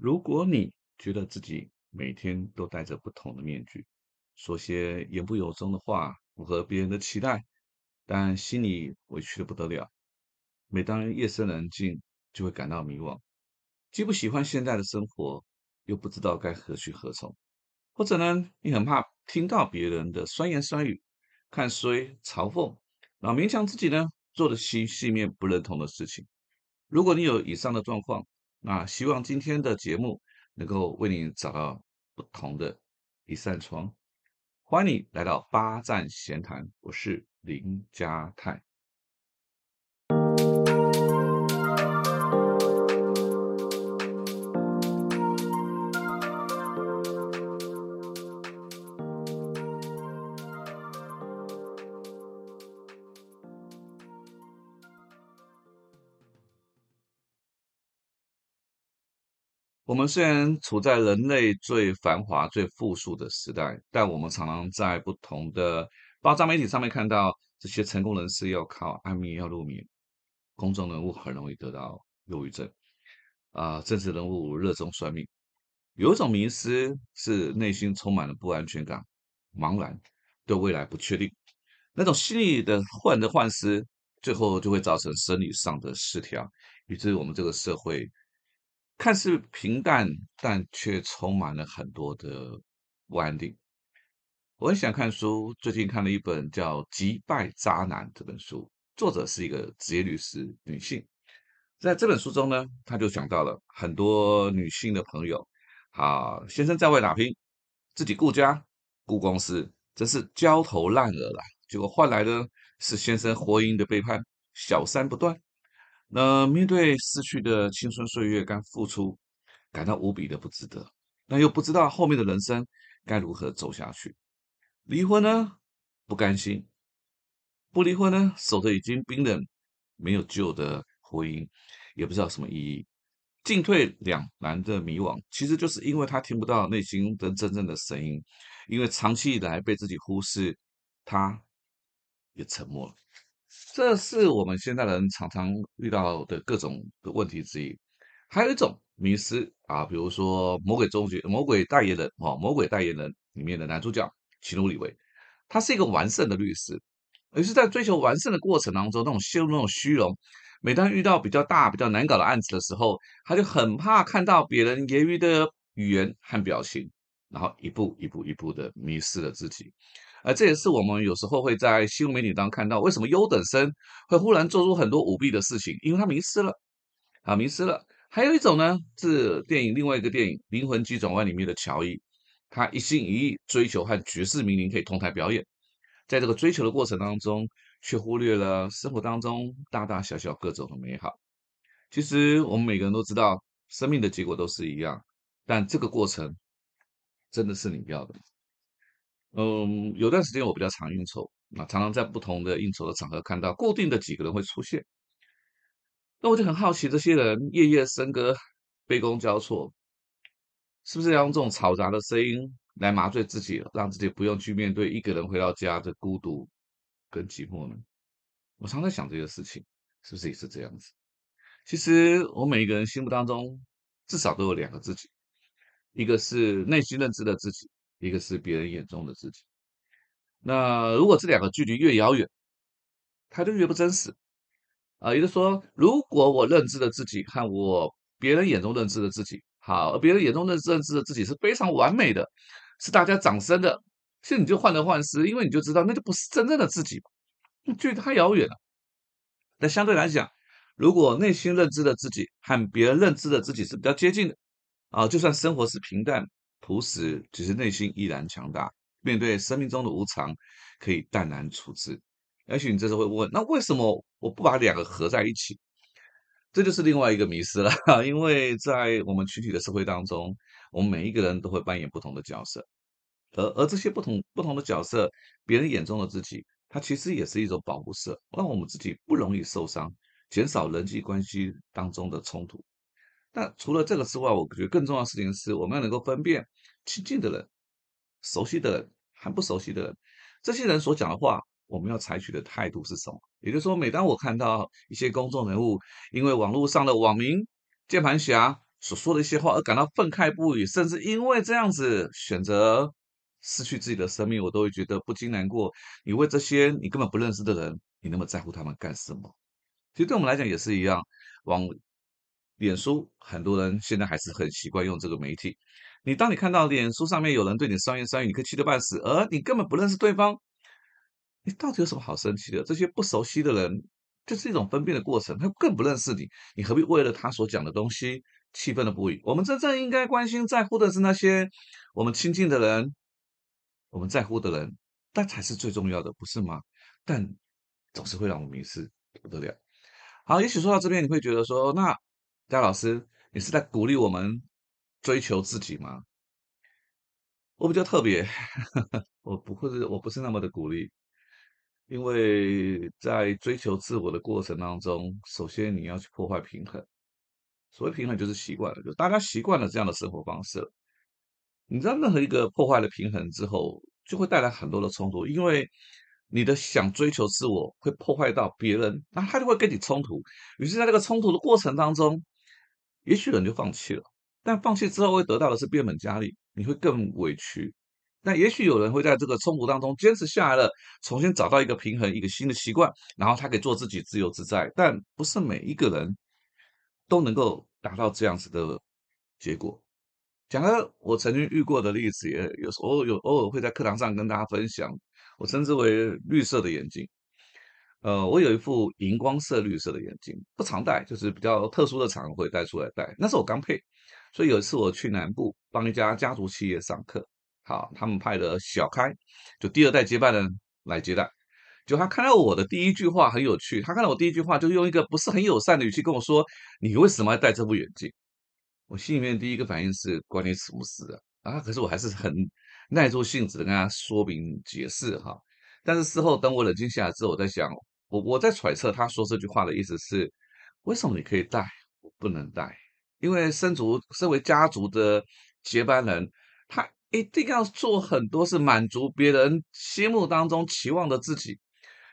如果你觉得自己每天都戴着不同的面具，说些言不由衷的话，符合别人的期待，但心里委屈的不得了，每当夜深人静，就会感到迷惘，既不喜欢现在的生活，又不知道该何去何从，或者呢，你很怕听到别人的酸言酸语，看衰嘲讽，然后勉强自己呢做的心细面不认同的事情。如果你有以上的状况，那希望今天的节目能够为你找到不同的一扇窗。欢迎你来到八站闲谈，我是林家泰。我们虽然处在人类最繁华、最富庶的时代，但我们常常在不同的爆炸媒体上面看到这些成功人士要靠安眠药入眠，公众人物很容易得到忧郁症，啊，政治人物热衷算命，有一种迷思是内心充满了不安全感、茫然，对未来不确定，那种心理的患得患失，最后就会造成生理上的失调，以致我们这个社会。看似平淡，但却充满了很多的不安定。我很想看书，最近看了一本叫《击败渣男》这本书，作者是一个职业律师，女性。在这本书中呢，他就讲到了很多女性的朋友，啊，先生在外打拼，自己顾家、顾公司，真是焦头烂额了。结果换来的是先生婚姻的背叛，小三不断。那面对失去的青春岁月跟付出，感到无比的不值得，那又不知道后面的人生该如何走下去。离婚呢，不甘心；不离婚呢，守着已经冰冷、没有救的婚姻，也不知道什么意义。进退两难的迷惘，其实就是因为他听不到内心的真正的声音，因为长期以来被自己忽视，他也沉默了。这是我们现代人常常遇到的各种的问题之一。还有一种迷失啊，比如说《魔鬼终结》《魔鬼代言人》哦，《魔鬼代言人》里面的男主角奇努里维，他是一个完胜的律师，而是在追求完胜的过程当中，那种陷入那种虚荣。每当遇到比较大、比较难搞的案子的时候，他就很怕看到别人言语的语言和表情，然后一步一步、一步的迷失了自己。而这也是我们有时候会在新闻媒体当中看到，为什么优等生会忽然做出很多舞弊的事情？因为他迷失了，啊，迷失了。还有一种呢，是电影另外一个电影《灵魂急转弯》里面的乔伊，他一心一意追求和爵士名伶可以同台表演，在这个追求的过程当中，却忽略了生活当中大大小小各种的美好。其实我们每个人都知道，生命的结果都是一样，但这个过程真的是你要的。嗯，有段时间我比较常应酬，那常常在不同的应酬的场合看到固定的几个人会出现，那我就很好奇，这些人夜夜笙歌、杯弓交错，是不是要用这种嘈杂的声音来麻醉自己，让自己不用去面对一个人回到家的孤独跟寂寞呢？我常在想这个事情，是不是也是这样子？其实我每一个人心目当中至少都有两个自己，一个是内心认知的自己。一个是别人眼中的自己，那如果这两个距离越遥远，它就越不真实啊。也就是说，如果我认知的自己和我别人眼中认知的自己，好，别人眼中认认知的自己是非常完美的，是大家掌声的，其实你就患得患失，因为你就知道那就不是真正的自己，距离太遥远了。那相对来讲，如果内心认知的自己和别人认知的自己是比较接近的啊，就算生活是平淡。朴实，只是内心依然强大。面对生命中的无常，可以淡然处之。也许你这时候会问：那为什么我不把两个合在一起？这就是另外一个迷失了。因为在我们群体的社会当中，我们每一个人都会扮演不同的角色，而而这些不同不同的角色，别人眼中的自己，它其实也是一种保护色，让我们自己不容易受伤，减少人际关系当中的冲突。那除了这个之外，我觉得更重要的事情是，我们要能够分辨亲近的人、熟悉的人和不熟悉的人。这些人所讲的话，我们要采取的态度是什么？也就是说，每当我看到一些公众人物因为网络上的网民、键盘侠所说的一些话而感到愤慨不已，甚至因为这样子选择失去自己的生命，我都会觉得不禁难过。你为这些你根本不认识的人，你那么在乎他们干什么？其实对我们来讲也是一样。往脸书，很多人现在还是很习惯用这个媒体。你当你看到脸书上面有人对你酸言酸语，你可以气得半死，而你根本不认识对方，你到底有什么好生气的？这些不熟悉的人，就是一种分辨的过程，他更不认识你，你何必为了他所讲的东西气愤的不已？我们真正应该关心在乎的是那些我们亲近的人，我们在乎的人，那才是最重要的，不是吗？但总是会让我们迷失，不得了。好，也许说到这边，你会觉得说，那戴老师，你是在鼓励我们追求自己吗？我比较特别，我不会是，我不是那么的鼓励，因为在追求自我的过程当中，首先你要去破坏平衡。所谓平衡，就是习惯了，就大家习惯了这样的生活方式。你知道，任何一个破坏了平衡之后，就会带来很多的冲突，因为你的想追求自我，会破坏到别人，那他就会跟你冲突。于是，在这个冲突的过程当中，也许人就放弃了。但放弃之后会得到的是变本加厉，你会更委屈。那也许有人会在这个冲突当中坚持下来了，重新找到一个平衡，一个新的习惯，然后他可以做自己自由自在。但不是每一个人都能够达到这样子的结果。讲个我曾经遇过的例子，也有时候有偶尔会在课堂上跟大家分享，我称之为绿色的眼睛。呃，我有一副荧光色绿色的眼镜，不常戴，就是比较特殊的场合会戴出来戴。那是我刚配。所以有一次我去南部帮一家家族企业上课，好，他们派的小开，就第二代接班人来接待。就他看到我的第一句话很有趣，他看到我第一句话就用一个不是很友善的语气跟我说：“你为什么要戴这副眼镜？”我心里面第一个反应是关你什么事啊？啊，可是我还是很耐住性子的跟他说明解释哈。但是事后等我冷静下来之后，我在想，我我在揣测他说这句话的意思是：为什么你可以戴，我不能戴？因为身族身为家族的接班人，他一定要做很多是满足别人心目当中期望的自己。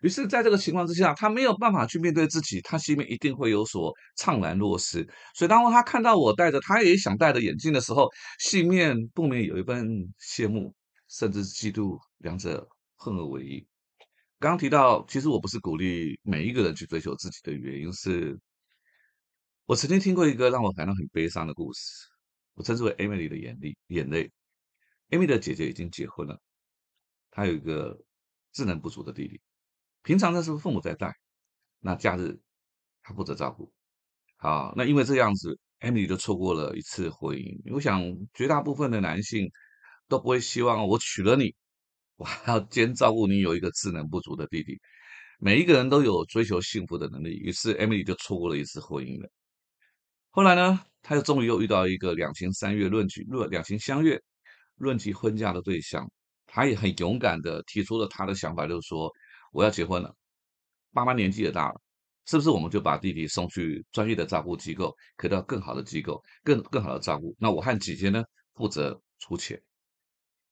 于是，在这个情况之下，他没有办法去面对自己，他心里面一定会有所怅然若失。所以，当他看到我戴着他也想戴的眼镜的时候，心里面不免有一份羡慕，甚至嫉妒，两者混合为一。刚刚提到，其实我不是鼓励每一个人去追求自己的原因是。我曾经听过一个让我感到很悲伤的故事，我称之为 Emily 的眼泪。眼泪，Emily 的姐姐已经结婚了，她有一个智能不足的弟弟。平常呢是父母在带，那假日她负责照顾。好，那因为这样子，Emily 就错过了一次婚姻。我想绝大部分的男性都不会希望我娶了你，我还要兼照顾你有一个智能不足的弟弟。每一个人都有追求幸福的能力，于是 Emily 就错过了一次婚姻了。后来呢，他又终于又遇到一个两情三月论及论两情相悦论及婚嫁的对象，他也很勇敢的提出了他的想法，就是说我要结婚了，爸妈年纪也大了，是不是我们就把弟弟送去专业的照顾机构，可到更好的机构，更更好的照顾？那我和姐姐呢负责出钱。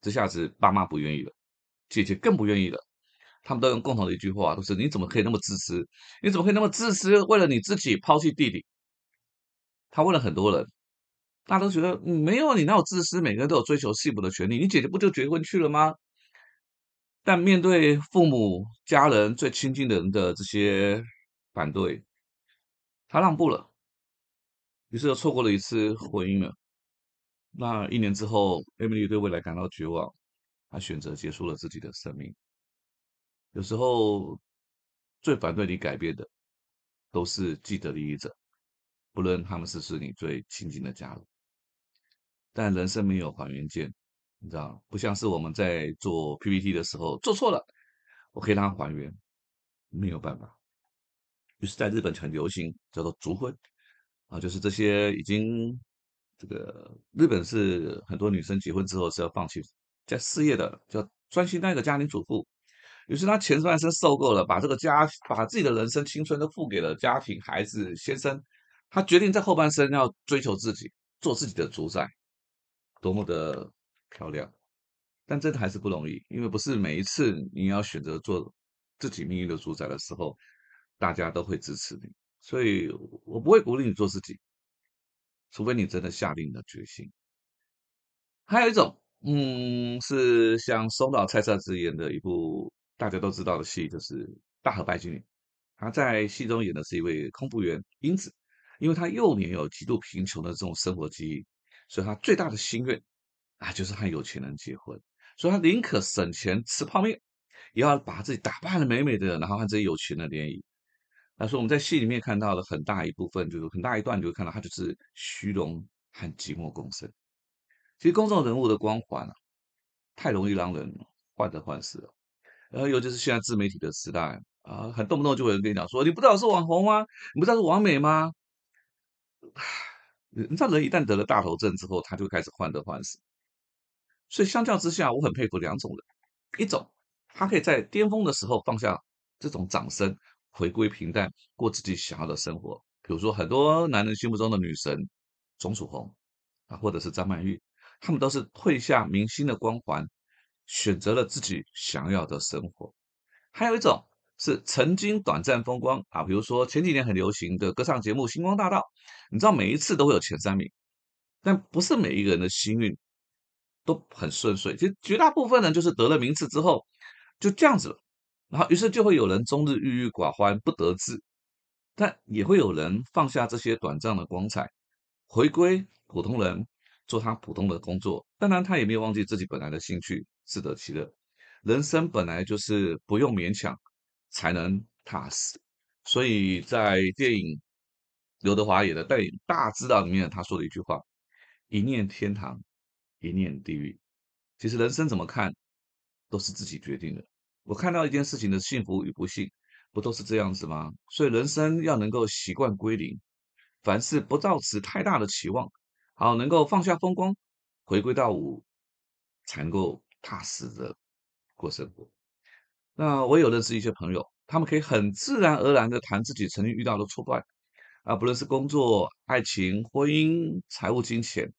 这下子爸妈不愿意了，姐姐更不愿意了，他们都用共同的一句话，都是你怎么可以那么自私？你怎么可以那么自私？为了你自己抛弃弟弟？他问了很多人，大家都觉得没有你那有自私？每个人都有追求幸福的权利。你姐姐不就结婚去了吗？但面对父母、家人最亲近的人的这些反对，他让步了，于是又错过了一次婚姻了。那一年之后，Emily 对未来感到绝望，他选择结束了自己的生命。有时候，最反对你改变的，都是既得利益者。不论他们是是你最亲近的家人，但人生没有还原键，你知道，不像是我们在做 PPT 的时候做错了，我可以让它还原，没有办法。于是，在日本很流行叫做“足婚”，啊，就是这些已经这个日本是很多女生结婚之后是要放弃在事业的，叫专心当一个家庭主妇。于是，她前半生受够了，把这个家把自己的人生青春都付给了家庭、孩子、先生。他决定在后半生要追求自己，做自己的主宰，多么的漂亮！但真的还是不容易，因为不是每一次你要选择做自己命运的主宰的时候，大家都会支持你。所以我不会鼓励你做自己，除非你真的下定了决心。还有一种，嗯，是像松岛菜菜子演的一部大家都知道的戏，就是《大和拜金女》。她在戏中演的是一位空服员英子，因为她幼年有极度贫穷的这种生活记忆，所以她最大的心愿啊，就是和有钱人结婚。所以她宁可省钱吃泡面，也要把自己打扮的美美的，然后和这些有钱人联谊。那所以我们在戏里面看到的很大一部分，就是很大一段，就会看到她就是虚荣和寂寞共生。其实公众人物的光环啊，太容易让人患得患失了。呃，尤其是现在自媒体的时代啊，很动不动就有人跟你讲说：“你不知道我是网红吗？你不知道是完美吗？”你知道人一旦得了大头症之后，他就开始患得患失。所以相较之下，我很佩服两种人：一种他可以在巅峰的时候放下这种掌声，回归平淡，过自己想要的生活。比如说很多男人心目中的女神钟楚红啊，或者是张曼玉。他们都是褪下明星的光环，选择了自己想要的生活。还有一种是曾经短暂风光啊，比如说前几年很流行的歌唱节目《星光大道》，你知道每一次都会有前三名，但不是每一个人的幸运都很顺遂。其实绝大部分人就是得了名次之后就这样子了，然后于是就会有人终日郁郁寡欢不得志，但也会有人放下这些短暂的光彩，回归普通人。做他普通的工作，当然他也没有忘记自己本来的兴趣，自得其乐。人生本来就是不用勉强才能踏实，所以在电影刘德华演的《电影大知道》里面，他说的一句话：“一念天堂，一念地狱。”其实人生怎么看都是自己决定的。我看到一件事情的幸福与不幸，不都是这样子吗？所以人生要能够习惯归零，凡事不抱持太大的期望。好，能够放下风光，回归到我，才能够踏实的过生活。那我有认识一些朋友，他们可以很自然而然的谈自己曾经遇到的挫败，啊，不论是工作、爱情、婚姻、财务、金钱，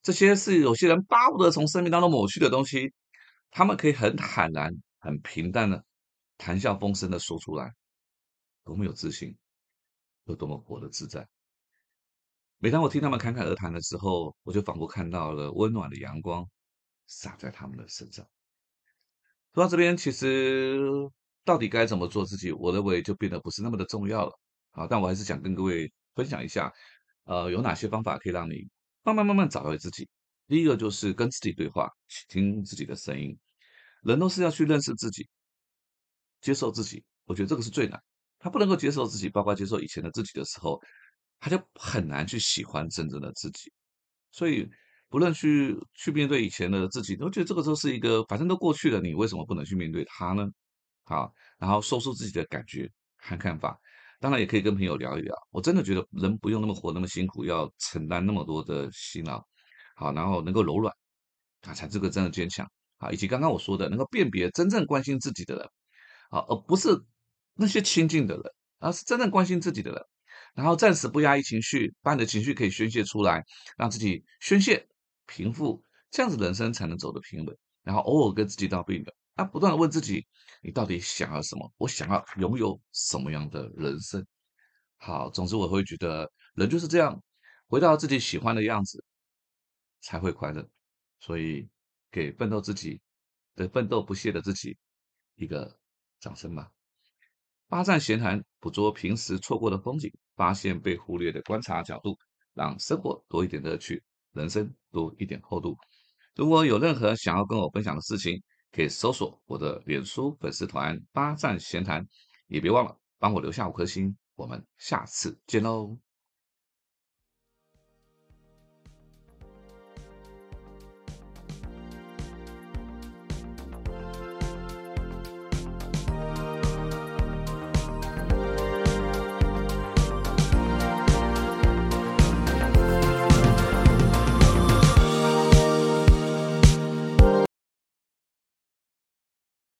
这些是有些人巴不得从生命当中抹去的东西，他们可以很坦然、很平淡的谈笑风生的说出来，多么有自信，又多么活得自在。每当我听他们侃侃而谈的时候，我就仿佛看到了温暖的阳光洒在他们的身上。说到这边，其实到底该怎么做自己，我认为就变得不是那么的重要了。好，但我还是想跟各位分享一下，呃，有哪些方法可以让你慢慢慢慢找回自己。第一个就是跟自己对话，听自己的声音。人都是要去认识自己，接受自己。我觉得这个是最难。他不能够接受自己，包括接受以前的自己的时候。他就很难去喜欢真正的自己，所以不论去去面对以前的自己，我觉得这个都是一个，反正都过去了，你为什么不能去面对他呢？好，然后说出自己的感觉和看法，当然也可以跟朋友聊一聊。我真的觉得人不用那么活那么辛苦，要承担那么多的辛劳，好，然后能够柔软，啊，才这个真的坚强啊。以及刚刚我说的，能够辨别真正关心自己的人，啊，而不是那些亲近的人，而是真正关心自己的人。然后暂时不压抑情绪，把你的情绪可以宣泄出来，让自己宣泄平复，这样子人生才能走得平稳。然后偶尔跟自己道别的，啊，不断的问自己，你到底想要什么？我想要拥有什么样的人生？好，总之我会觉得人就是这样，回到自己喜欢的样子才会快乐。所以给奋斗自己的奋斗不懈的自己一个掌声吧。八站闲谈，捕捉平时错过的风景，发现被忽略的观察角度，让生活多一点乐趣，人生多一点厚度。如果有任何想要跟我分享的事情，可以搜索我的脸书粉丝团“八站闲谈”，也别忘了帮我留下五颗星。我们下次见喽！